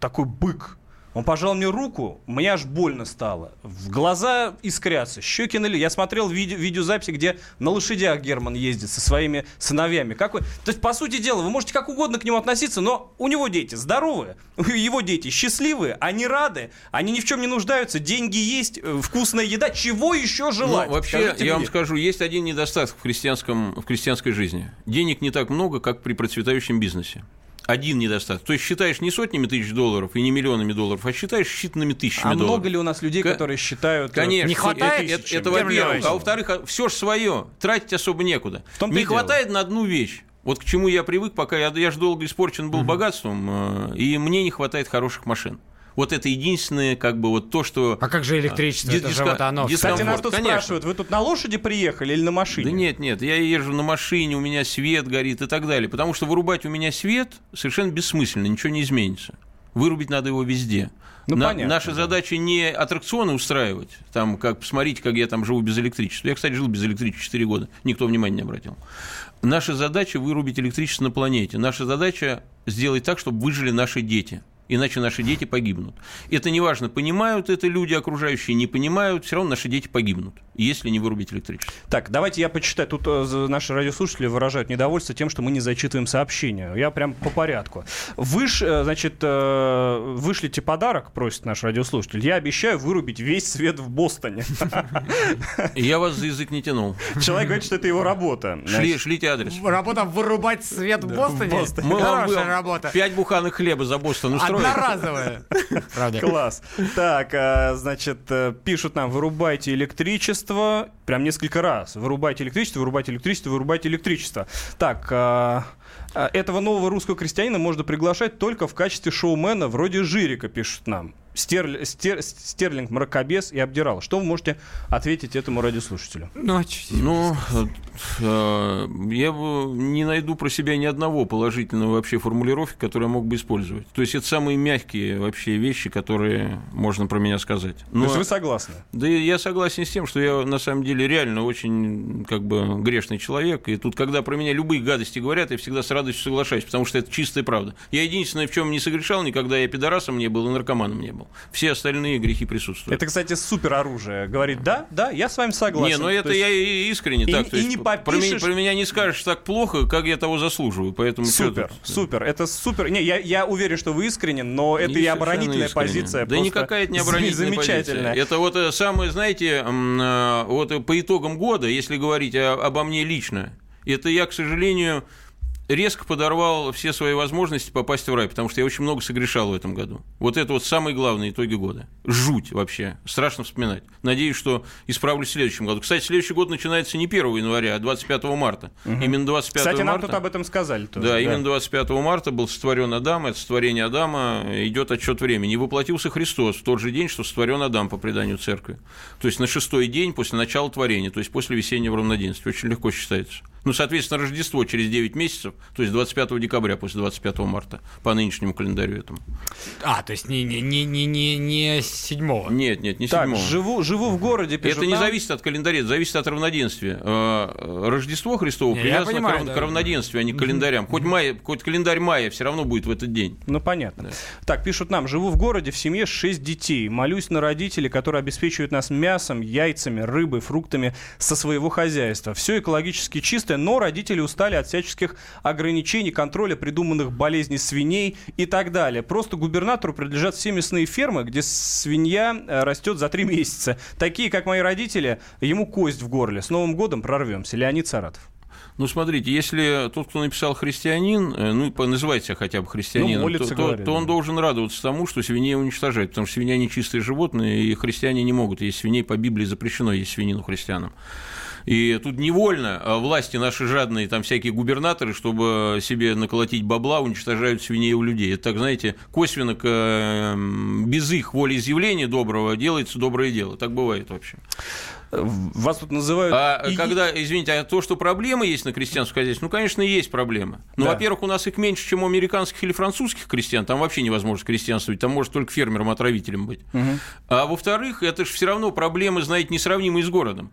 такой бык. Он пожал мне руку, мне аж больно стало. В глаза искрятся, щеки налили. Я смотрел видео, видеозаписи, где на лошадях Герман ездит со своими сыновьями. Как вы... То есть, по сути дела, вы можете как угодно к нему относиться, но у него дети здоровые, его дети счастливые, они рады, они ни в чем не нуждаются, деньги есть, э, вкусная еда. Чего еще желать? Ну, вообще, Скажите я вам мне. скажу, есть один недостаток в, крестьянском, в крестьянской жизни. Денег не так много, как при процветающем бизнесе. Один недостаток. То есть считаешь не сотнями тысяч долларов и не миллионами долларов, а считаешь считанными тысячами А долларов. много ли у нас людей, Ка- которые считают... э, Конечно. Не хватает? Это, это- это во-первых. А во-вторых, все же свое. Тратить особо некуда. Не дело. хватает на одну вещь. Вот к чему я привык, пока я, я же долго испорчен был богатством, э, и мне не хватает хороших машин. Вот это единственное, как бы, вот то, что... А как же электричество? Дис- Это же вот оно. Кстати, нас тут Конечно. спрашивают, вы тут на лошади приехали или на машине? Да нет, нет, я езжу на машине, у меня свет горит и так далее. Потому что вырубать у меня свет совершенно бессмысленно, ничего не изменится. Вырубить надо его везде. Ну, На- понятно, наша задача не аттракционы устраивать, там, как, посмотрите, как я там живу без электричества. Я, кстати, жил без электричества 4 года, никто внимания не обратил. Наша задача вырубить электричество на планете. Наша задача сделать так, чтобы выжили наши дети. Иначе наши дети погибнут. Это неважно, понимают это люди окружающие, не понимают, все равно наши дети погибнут, если не вырубить электричество. Так, давайте я почитаю. Тут э, наши радиослушатели выражают недовольство тем, что мы не зачитываем сообщения. Я прям по порядку. Выш, э, значит, э, вышлите подарок, просит наш радиослушатель. Я обещаю вырубить весь свет в Бостоне. Я вас за язык не тянул. Человек говорит, что это его работа. Шли, шлите адрес. Работа вырубать свет в Бостоне? Мы вам Хорошая бы- работа. Пять буханок хлеба за Бостон устроим. Одноразовая. Правда. Класс. Так, значит, пишут нам, вырубайте электричество. Прям несколько раз. Вырубайте электричество, вырубайте электричество, вырубайте электричество. Так, а, а, этого нового русского крестьянина можно приглашать только в качестве шоумена вроде Жирика, пишут нам. Стерль- стер- Стерлинг, мракобес и обдирал. Что вы можете ответить этому радиослушателю? Ну, а Ну, э, я бы не найду про себя ни одного положительного вообще формулировки, которые я мог бы использовать. То есть это самые мягкие вообще вещи, которые можно про меня сказать. То Но- есть вы согласны? Да я согласен с тем, что я на самом деле реально очень как бы грешный человек. И тут, когда про меня любые гадости говорят, я всегда с радостью соглашаюсь, потому что это чистая правда. Я единственное, в чем не согрешал, никогда я пидорасом не был и наркоманом не был. Все остальные грехи присутствуют. Это, кстати, супер оружие. Говорит, да, да, я с вами согласен. Не, ну это То есть- я и искренне и- так. и есть не про, меня, попишешь- про меня не скажешь так плохо, как я того заслуживаю. Поэтому Супер, супер, это супер. Не, я, я уверен, что вы искренен, но это Не и оборонительная искренне. позиция. Да никакая это не оборонительная замечательная. позиция. Это вот э, самое, знаете, э, вот по итогам года, если говорить обо мне лично, это я, к сожалению, резко подорвал все свои возможности попасть в рай, потому что я очень много согрешал в этом году. Вот это вот самые главные итоги года. Жуть вообще. Страшно вспоминать. Надеюсь, что исправлюсь в следующем году. Кстати, следующий год начинается не 1 января, а 25 марта. Именно 25 Кстати, нам марта... тут об этом сказали. тоже, Да, именно 25 марта был сотворен Адам, это сотворение Адама, идет отчет времени. И воплотился Христос в тот же день, что сотворен Адам по преданию церкви. То есть на шестой день после начала творения, то есть после весеннего равноденствия. Очень легко считается. Ну, соответственно, Рождество через 9 месяцев, то есть 25 декабря после 25 марта, по нынешнему календарю этому. А, то есть не, не, не, не, не, не седьмого. Нет, нет, не Так, седьмого. живу, живу в городе, пишут Это не нам. зависит от календаря, это зависит от равноденствия. Э, Рождество Христово Не, привязано понимаю, к, рав- да. к равноденствию, а не к календарям. Хоть, мая, хоть календарь мая все равно будет в этот день. Ну, понятно. Так, пишут нам, живу в городе, в семье 6 детей. Молюсь на родителей, которые обеспечивают нас мясом, яйцами, рыбой, фруктами со своего хозяйства. Все экологически чистое, но родители устали от всяческих ограничений, контроля придуманных болезней свиней и так далее. Просто губернатору принадлежат все мясные фермы, где свинья э, растет за 3 месяца. Такие, как мои родители, ему кость в горле. С Новым годом прорвемся. Леонид Саратов. Ну, смотрите, если тот, кто написал христианин, э, ну, называет себя хотя бы христианином, Ну, молится, то, то- говорит, то он да. должен радоваться тому, что свиней уничтожают, потому что свинья не чистые животные, и христиане не могут есть свиней, по Библии запрещено есть свинину христианам. И тут невольно а, власти наши жадные, там всякие губернаторы, чтобы себе наколотить бабла, уничтожают свиней у людей. Это так, знаете, косвенно, э, без их волеизъявления доброго делается доброе дело. Так бывает вообще. Вас тут называют... А и- когда, извините, а то, что проблемы есть на крестьянском хозяйстве, ну, конечно, есть проблемы. Но, Да. во-первых, у нас их меньше, чем у американских или французских крестьян. Там вообще невозможно крестьянствовать, там может только фермером-отравителем быть. А во-вторых, это же все равно проблемы, знаете, несравнимые с городом.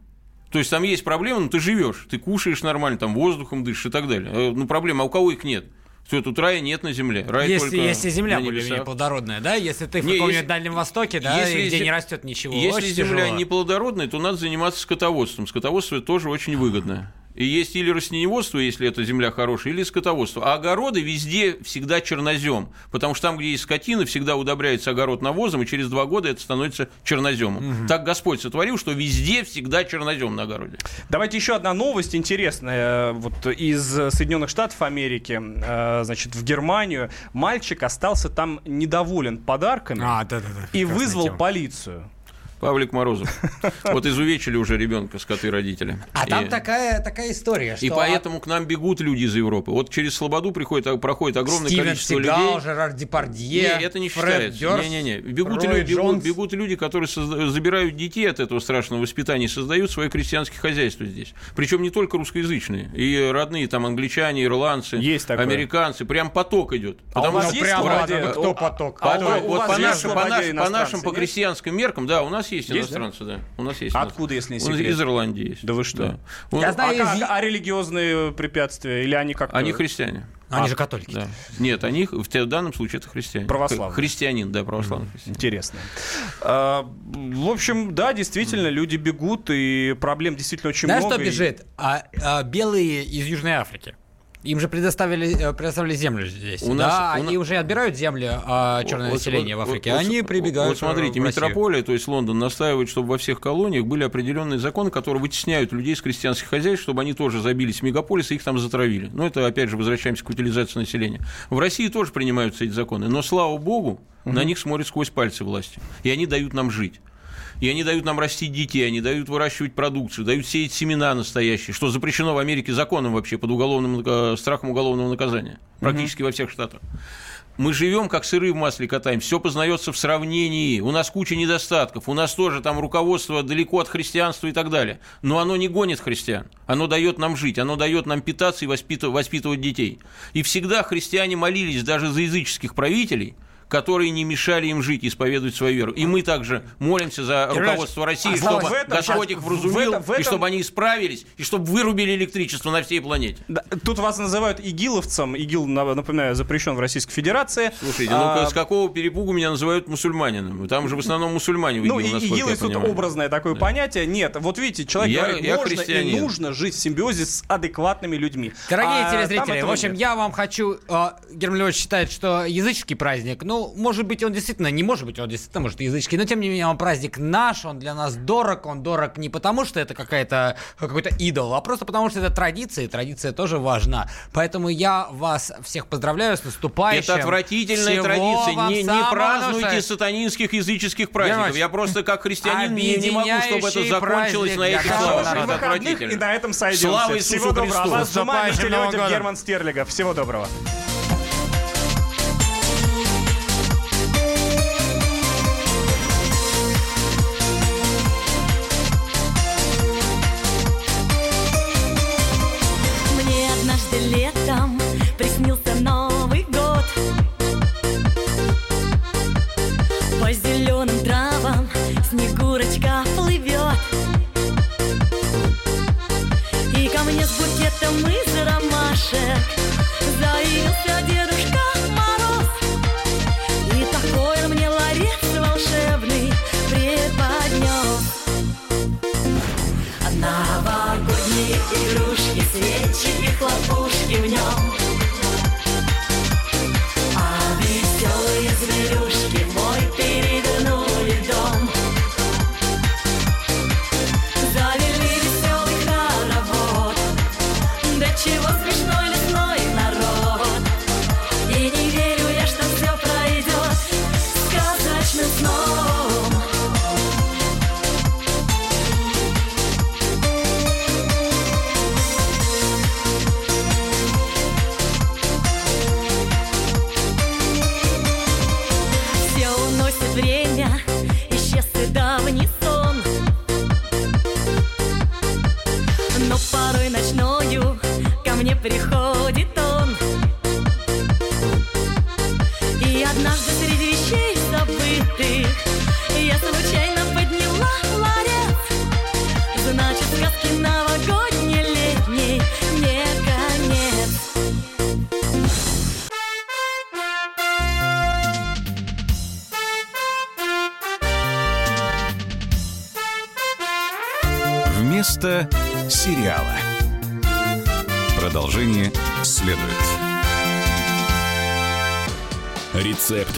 То есть там есть проблемы, но ты живешь, ты кушаешь нормально, там воздухом дышишь и так далее. Э, Ну, проблема, а у кого их нет? Все, тут рая нет на земле. Рай Если, только если земля более-менее небесах. плодородная, да? Если ты в каком-нибудь Дальнем Востоке, да, если где не растет ничего, Если земля тяжело. не плодородная, то надо заниматься скотоводством. Скотоводство тоже очень выгодно. И есть или растениеводство, если эта земля хорошая, или скотоводство. А огороды везде всегда чернозем. Потому что там, где есть скотина, всегда удобряется огород навозом, и через два года это становится черноземом. Так Господь сотворил, что везде всегда чернозем на огороде. Давайте еще одна новость интересная. э, Вот из Соединенных Штатов Америки, э, значит, в Германию. Мальчик остался там недоволен подарками А, да-да-да. и прекрасная вызвал тема. полицию. Павлик Морозов. Вот изувечили уже ребенка скоты родители. А там И- такая, такая история, что... И поэтому к нам бегут люди из Европы. Вот через Слободу приходит, проходит огромное Стивен количество Сигал, людей. Жерар Депардье, Не, это не Фред считается. Не-не-не. Бегут, Рой люди, бегут, бегут люди, которые созда- забирают детей от этого страшного воспитания и создают свое крестьянское хозяйство здесь. Причем не только русскоязычные. И родные там англичане, ирландцы, Есть такое. американцы. Прям поток идет. А у вас Ну, есть ладно, кто поток? А По- у- у вот вас по, есть нашим, по, нашим, по нашим, иностранцы, по нет? крестьянским меркам, да, у нас есть, Есть, да? иностранцы, да? У нас есть. А откуда, если не секрет? Из Ирландии есть. Да вы что? Да. Он- Я А, знаю, как- из- а религиозные препятствия? Или они как-то... Они христиане. Они А, же католики. Да. Нет, они в данном случае это христиане. Православные. Христианин, да, православный христианин. Интересно. А, в общем, да, действительно, люди бегут, и проблем действительно очень Знаешь, много. что и- бежит? А, а, белые из Южной Африки. Им же предоставили, э, предоставили землю здесь. У да, нас- у они на- уже отбирают земли а, черное Вот- население вот- в Африке. вот- они вот- прибегают Вот смотрите, в Россию. метрополия, то есть Лондон, настаивает, чтобы во всех колониях были определенные законы, которые вытесняют людей из крестьянских хозяйств, чтобы они тоже забились в мегаполисы и их там затравили. Но это, опять же, возвращаемся к утилизации населения. В России тоже принимаются эти законы, но, слава богу, на них смотрят сквозь пальцы власти. И они дают нам жить. И они дают нам растить детей, они дают выращивать продукцию, дают сеять семена настоящие, что запрещено в Америке законом вообще под уголовным, э, страхом уголовного наказания. Практически во всех штатах. Мы живем, как сыры в масле катаем, все познается в сравнении. У нас куча недостатков, у нас тоже там руководство далеко от христианства и так далее. Но оно не гонит христиан. Оно дает нам жить, оно дает нам питаться и воспитывать, воспитывать детей. И всегда христиане молились даже за языческих правителей, которые не мешали им жить исповедовать свою веру. И мы также молимся за руководство России, а чтобы этом Господь их вразумил, в этом- в этом- и чтобы они исправились, и чтобы вырубили электричество на всей планете. Да, Тут вас называют игиловцем. ИГИЛ, на- напоминаю, запрещен в Российской Федерации. Слушайте, А, ну с какого перепугу меня называют мусульманином? Там же в основном мусульмане в Ну, ИГИЛ, и насколько ИГИЛ есть тут образное такое понятие. Нет, вот видите, человек Я- говорит, я можно и нужно жить в симбиозе с адекватными людьми. Дорогие А телезрители, в общем, нет. я вам хочу... э, Герман Львович считает, что языческий праздник, ну, ну, может быть, он действительно, не может быть, он действительно, может, языческий, но тем не менее он праздник наш, он для нас дорог, он дорог не потому, что это какая-то, какой-то идол, а просто потому, что это традиция, и традиция тоже важна. Поэтому я вас всех поздравляю с наступающим. Это отвратительная Всего традиция. Не, не празднуйте наилучшего. сатанинских языческих праздников. Германович, Я просто как христианин не, не могу, чтобы это закончилось на этих словах. Это отвратительно. и на этом сойдемся. Слава Иисусу Всего доброго. Христу. А вас. Герман Стерлигов. Всего доброго.